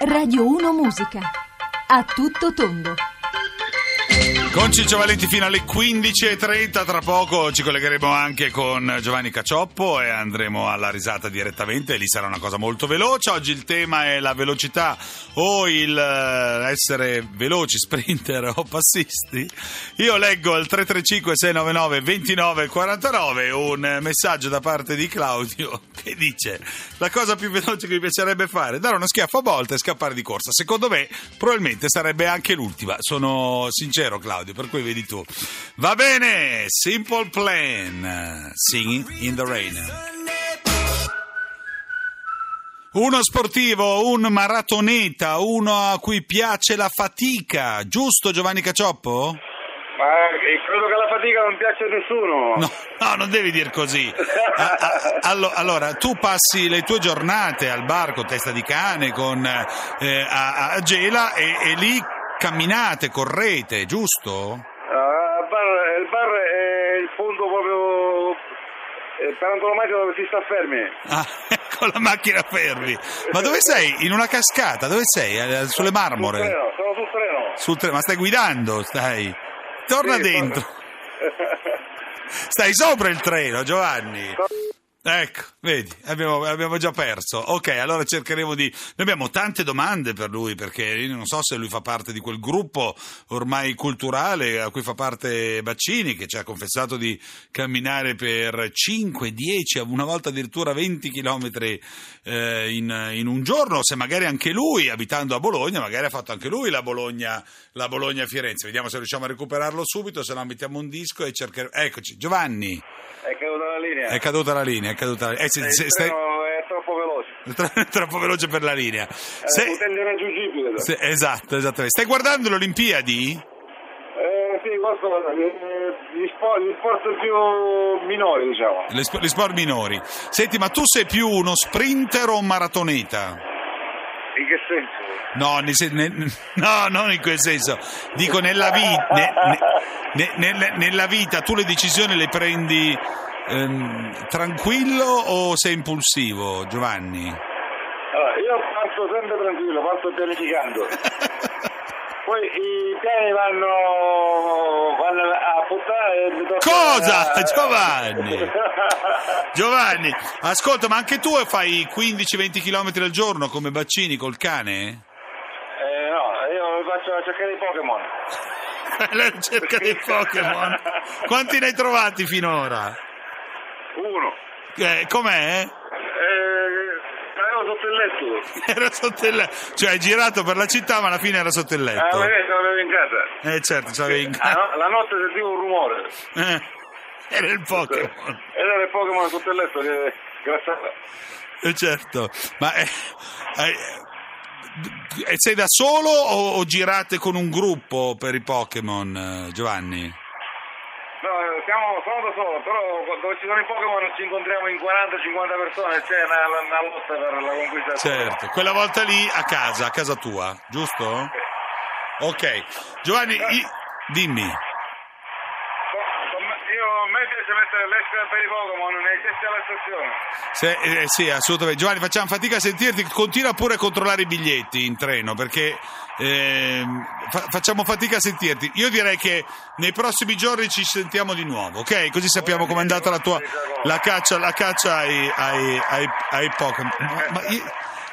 Radio 1 Musica. A tutto tondo. Con Ciccio Valenti fino alle 15.30, tra poco ci collegheremo anche con Giovanni Cacioppo e andremo alla risata direttamente, lì sarà una cosa molto veloce. Oggi il tema è la velocità o il eh, essere veloci, sprinter o passisti. Io leggo al 335 699 2949 un messaggio da parte di Claudio che dice la cosa più veloce che mi piacerebbe fare dare uno schiaffo a volte e scappare di corsa. Secondo me probabilmente sarebbe anche l'ultima, sono sincero Claudio, per cui vedi tu. Va bene, Simple Plan, Singing in the Rain. Uno sportivo, un maratoneta, uno a cui piace la fatica, giusto Giovanni Cacioppo? Ma eh, credo che la fatica non piaccia a nessuno. No, no, non devi dire così. A- a- allo- allora, tu passi le tue giornate al bar con testa di cane, con, eh, a, a Gela e, e lì camminate, correte, giusto? Ah, il, bar, il bar è il punto proprio eh, per antonomasia dove si sta fermi. Ah, con la macchina fermi. Ma dove sei? In una cascata? Dove sei? Eh, Sulle Sul marmore? treno, sono sul treno. Sul tre- Ma stai guidando? Stai? Torna Sì, dentro. Stai sopra il treno, Giovanni. Ecco, vedi, abbiamo, abbiamo già perso. Ok, allora cercheremo di... Noi abbiamo tante domande per lui perché io non so se lui fa parte di quel gruppo ormai culturale a cui fa parte Baccini che ci ha confessato di camminare per 5, 10, una volta addirittura 20 chilometri eh, in, in un giorno, se magari anche lui, abitando a Bologna, magari ha fatto anche lui la Bologna, la Bologna-Firenze. Vediamo se riusciamo a recuperarlo subito, se no mettiamo un disco e cercheremo... Eccoci, Giovanni. È caduta la linea. È caduta la linea, caduta linea. Eh, se- se- è troppo veloce. troppo veloce per la linea. È Se- utente irraggiungibile. se- esatto, esattamente. Stai guardando le Olimpiadi? Eh, eh, Gli sport, gli sport più minori, diciamo. Le sp- gli sport minori. Senti, ma tu sei più uno sprinter o un maratoneta? In che senso? No, se- ne- no, non in quel senso. Dico, nella, vi- ne- ne- ne- nella- nella vita tu le decisioni le prendi ehm, tranquillo o sei impulsivo, Giovanni? Allora, io parto sempre tranquillo, parto pianificando. Poi i piani vanno, vanno a puttane. Cosa? Giovanni? Giovanni, ascolta, ma anche tu fai 15-20 km al giorno come Baccini col cane? Eh, no, io faccio cercare i Pokémon. La ricerca dei Pokémon. Quanti ne hai trovati finora? Uno. Eh, com'è? Eh, ero sotto il letto. Era sotto il letto. Cioè, hai girato per la città, ma alla fine era sotto il Ah, letto. magari ce l'avevo in casa. Eh, certo, ce l'avevi in Ah, casa. no, la notte sentivo un rumore. Eh, era il Pokémon. Ed era il Pokémon sotto il letto che grassava. Eh, certo. Ma eh, eh, eh, sei da solo o, o girate con un gruppo per i Pokémon, eh, Giovanni? Sono da solo, però dove ci sono i Pokémon ci incontriamo in 40-50 persone, c'è una, una lotta per la conquista Certo, quella volta lì a casa, a casa tua, giusto? Ok. Giovanni, i- dimmi. Mettere l'esca per i Pokémon nei testi alla stazione. Se- eh, sì, assolutamente. Giovanni, facciamo fatica a sentirti. Continua pure a controllare i biglietti in treno perché ehm, fa- facciamo fatica a sentirti. Io direi che nei prossimi giorni ci sentiamo di nuovo, ok? Così sappiamo com'è andata la tua la caccia, la caccia ai, ai, ai, ai Pokémon. Ma, ma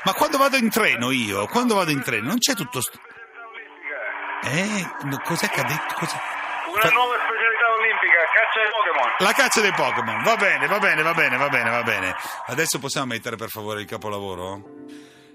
ma quando vado in treno io, quando vado in treno, non c'è tutto. st- Eh, no, cos'è che ha detto? Cos'è? Una nuova specialità olimpica, caccia ai Pokémon. La caccia dei Pokémon, va bene, va bene, va bene, va bene, va bene. Adesso possiamo mettere per favore il capolavoro?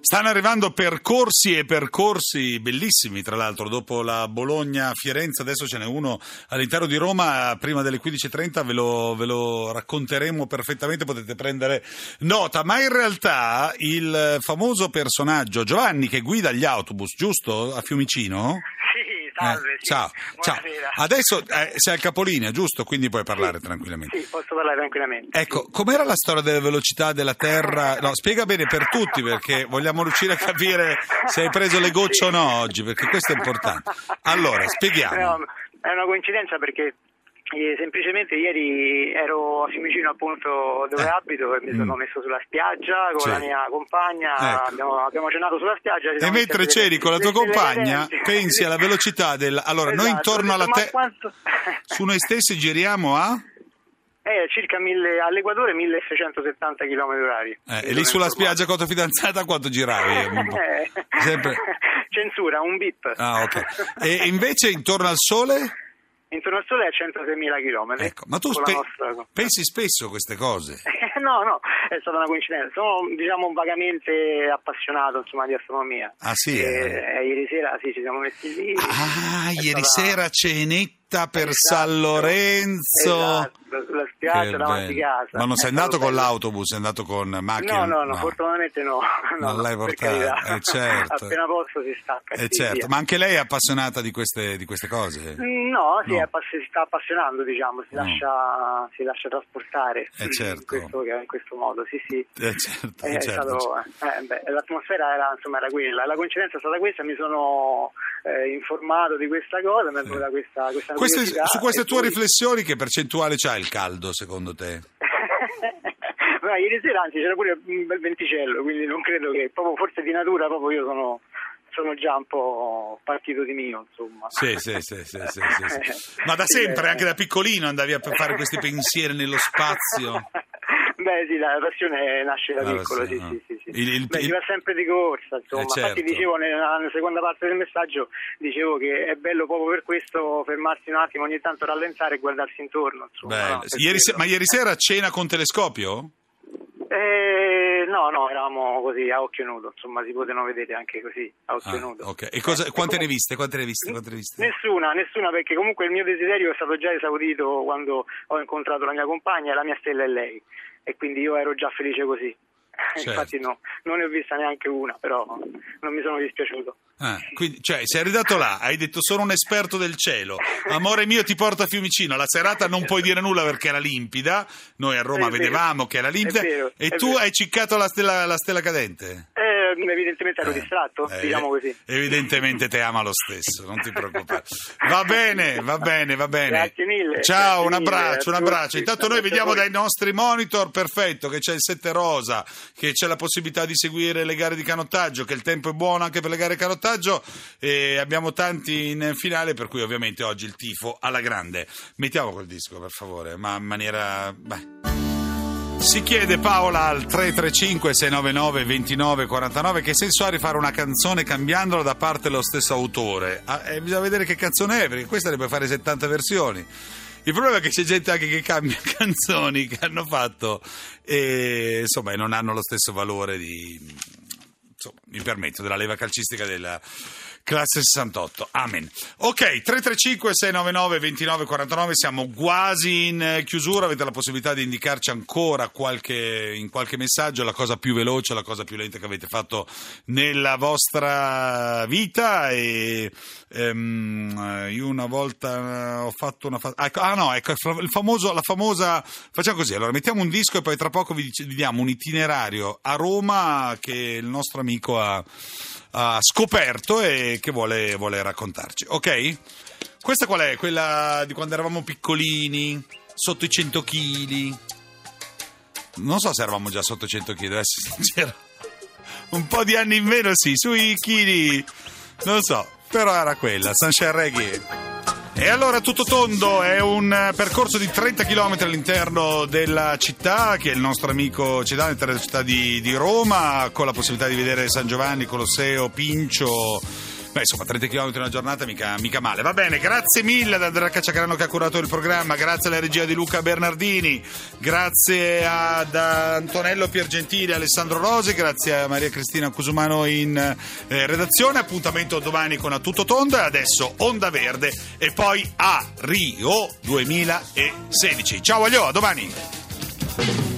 Stanno arrivando percorsi e percorsi bellissimi, tra l'altro, dopo la Bologna-Firenze, adesso ce n'è uno all'interno di Roma, prima delle 15.30 ve lo, ve lo racconteremo perfettamente, potete prendere nota, ma in realtà il famoso personaggio Giovanni che guida gli autobus, giusto? A Fiumicino? Sì, salve. Eh, sì. ciao, ciao. Buonasera. Adesso eh, sei al capolinea, giusto? Quindi puoi parlare tranquillamente. Sì, posso parlare tranquillamente. Ecco, com'era la storia delle velocità della Terra? No, spiega bene per tutti perché vogliamo riuscire a capire se hai preso le gocce o no oggi, perché questo è importante. Allora, spieghiamo. No, è una coincidenza perché Eh, semplicemente ieri ero a Fiumicino appunto dove Eh. abito e mi sono Mm. messo sulla spiaggia con Sì. la mia compagna, Ecco. abbiamo, abbiamo cenato sulla spiaggia. E mentre c'eri con la tua compagna, pensi alla velocità del... Allora, noi Esatto, intorno ho alla detto, ma te... quanto- Su noi stessi giriamo a... Eh, circa mille, all'Equatore 1670 km orari. Eh, e lì sulla spiaggia con la tua fidanzata quanto giravi? Eh, Sempre... Censura, un bip. Ah, ok. E invece intorno al sole? Intorno al Sole a 106.000 km. Ecco, ma tu spe- nostra- pensi spesso queste cose? no, no, è stata una coincidenza. Sono diciamo vagamente appassionato insomma, di astronomia. Ah, sì, E, eh. eh, ieri sera sì, ci siamo messi lì. Ah, ieri stata- sera cenetta per Esatto. San Lorenzo. Esatto, spiaggia davanti bello. casa. Ma non sei andato con l'autobus, sei andato con macchina? No, no, no, fortunatamente no. no Non l'hai per portato, carità. eh, certo. Appena posso si stacca. Eh sì, certo, via. ma anche lei è appassionata di queste, di queste cose? No, sì, No. è app- si sta appassionando, diciamo, si, No. lascia, si lascia trasportare Eh, certo. in, questo, in questo modo, sì, sì. Eh, certo, Eh, eh, è certo. stato- eh, beh, l'atmosfera era, insomma, era quella, la coincidenza è stata questa, mi sono informato di questa cosa, mi è venuta questa, questa Queste- su queste tue poi- riflessioni, che percentuale c'ha il caldo secondo te? Ma ieri sera anzi c'era pure un bel venticello, quindi non credo che proprio forse di natura proprio io sono, sono già un po' partito di mio, insomma. Sì, sì, sì, sì, sì, sì, sì. Ma da sempre, Eh, anche da piccolino, andavi a fare questi pensieri nello spazio? Beh sì, la passione nasce da Ah, piccolo, sì, sì, no. sì, sì, sì. Il- il- Beh, il- si va sempre di corsa, insomma. Eh, certo. Infatti dicevo nella, nella seconda parte del messaggio, dicevo che è bello proprio per questo fermarsi un attimo, ogni tanto rallentare e guardarsi intorno, insomma. No? Ieri se- ma ieri sera cena con telescopio? Eh, no, no, eravamo così a occhio nudo, insomma, si potevano vedere anche così a occhio Ah, nudo. ok. E cosa- Eh, quante ne viste? Quante ne viste? Quante ne viste? Nessuna, nessuna, perché comunque il mio desiderio è stato già esaudito quando ho incontrato la mia compagna e la mia stella è lei. E quindi io ero già felice così. Certo. Infatti no, non ne ho vista neanche una, però non mi sono dispiaciuto. Ah, quindi, cioè, sei arrivato là, hai detto sono un esperto del cielo, amore mio ti porto a Fiumicino, la serata non puoi dire nulla perché era limpida, noi a Roma È vero. vedevamo che era limpida vero, e tu vero. hai ciccato la stella, la stella cadente. Eh, evidentemente ero Eh, distratto, eh, diciamo così. Evidentemente te ama lo stesso, non ti preoccupare. Va bene, va bene, va bene. Grazie mille, Ciao, grazie un mille abbraccio, un a abbraccio. Intanto noi vediamo dai nostri monitor, perfetto, che c'è il 7 rosa, che c'è la possibilità di seguire le gare di canottaggio, che il tempo è buono anche per le gare di canottaggio e abbiamo tanti in finale, per cui ovviamente oggi il tifo alla grande. Mettiamo quel disco, per favore, ma in maniera... beh. Si chiede Paola al 335 699 2949 che senso ha rifare una canzone cambiandola da parte dello stesso autore. Ah, eh, bisogna vedere che canzone è, perché questa ne puoi fare 70 versioni. Il problema è che c'è gente anche che cambia canzoni che hanno fatto e insomma non hanno lo stesso valore di insomma, mi permetto, della leva calcistica della classe 68. Amen. Ok, 335 699 2949, siamo quasi in eh, chiusura, avete la possibilità di indicarci ancora qualche, in qualche messaggio la cosa più veloce, la cosa più lenta che avete fatto nella vostra vita e ehm, io una volta ho fatto una ah, ecco, ah no, ecco famoso la famosa facciamo così, allora mettiamo un disco e poi tra poco vi diamo un itinerario a Roma che il nostro amico ha, ha scoperto e che vuole, vuole raccontarci. Ok? Questa qual è? Quella di quando eravamo piccolini, sotto i 100 kg. Non so se eravamo già sotto i 100 kg, devo essere sincero. Un po' di anni in meno, sì, sui chili, non so, però era quella, Sunshine Reggae. E allora tutto tondo è un eh, percorso di 30 km all'interno della città che il nostro amico ci dà all'interno della città di, di Roma con la possibilità di vedere San Giovanni, Colosseo, Pincio. Beh, insomma, 30 km in una giornata mica, mica male. Va bene, grazie mille ad Andrea Cacciacarano che ha curato il programma, grazie alla regia di Luca Bernardini, grazie ad Antonello Piergentili Alessandro Rosi, grazie a Maria Cristina Cusumano in eh, redazione. Appuntamento domani con A Tutto Tondo e adesso Onda Verde e poi a Rio 2016. Ciao Aglio, a domani!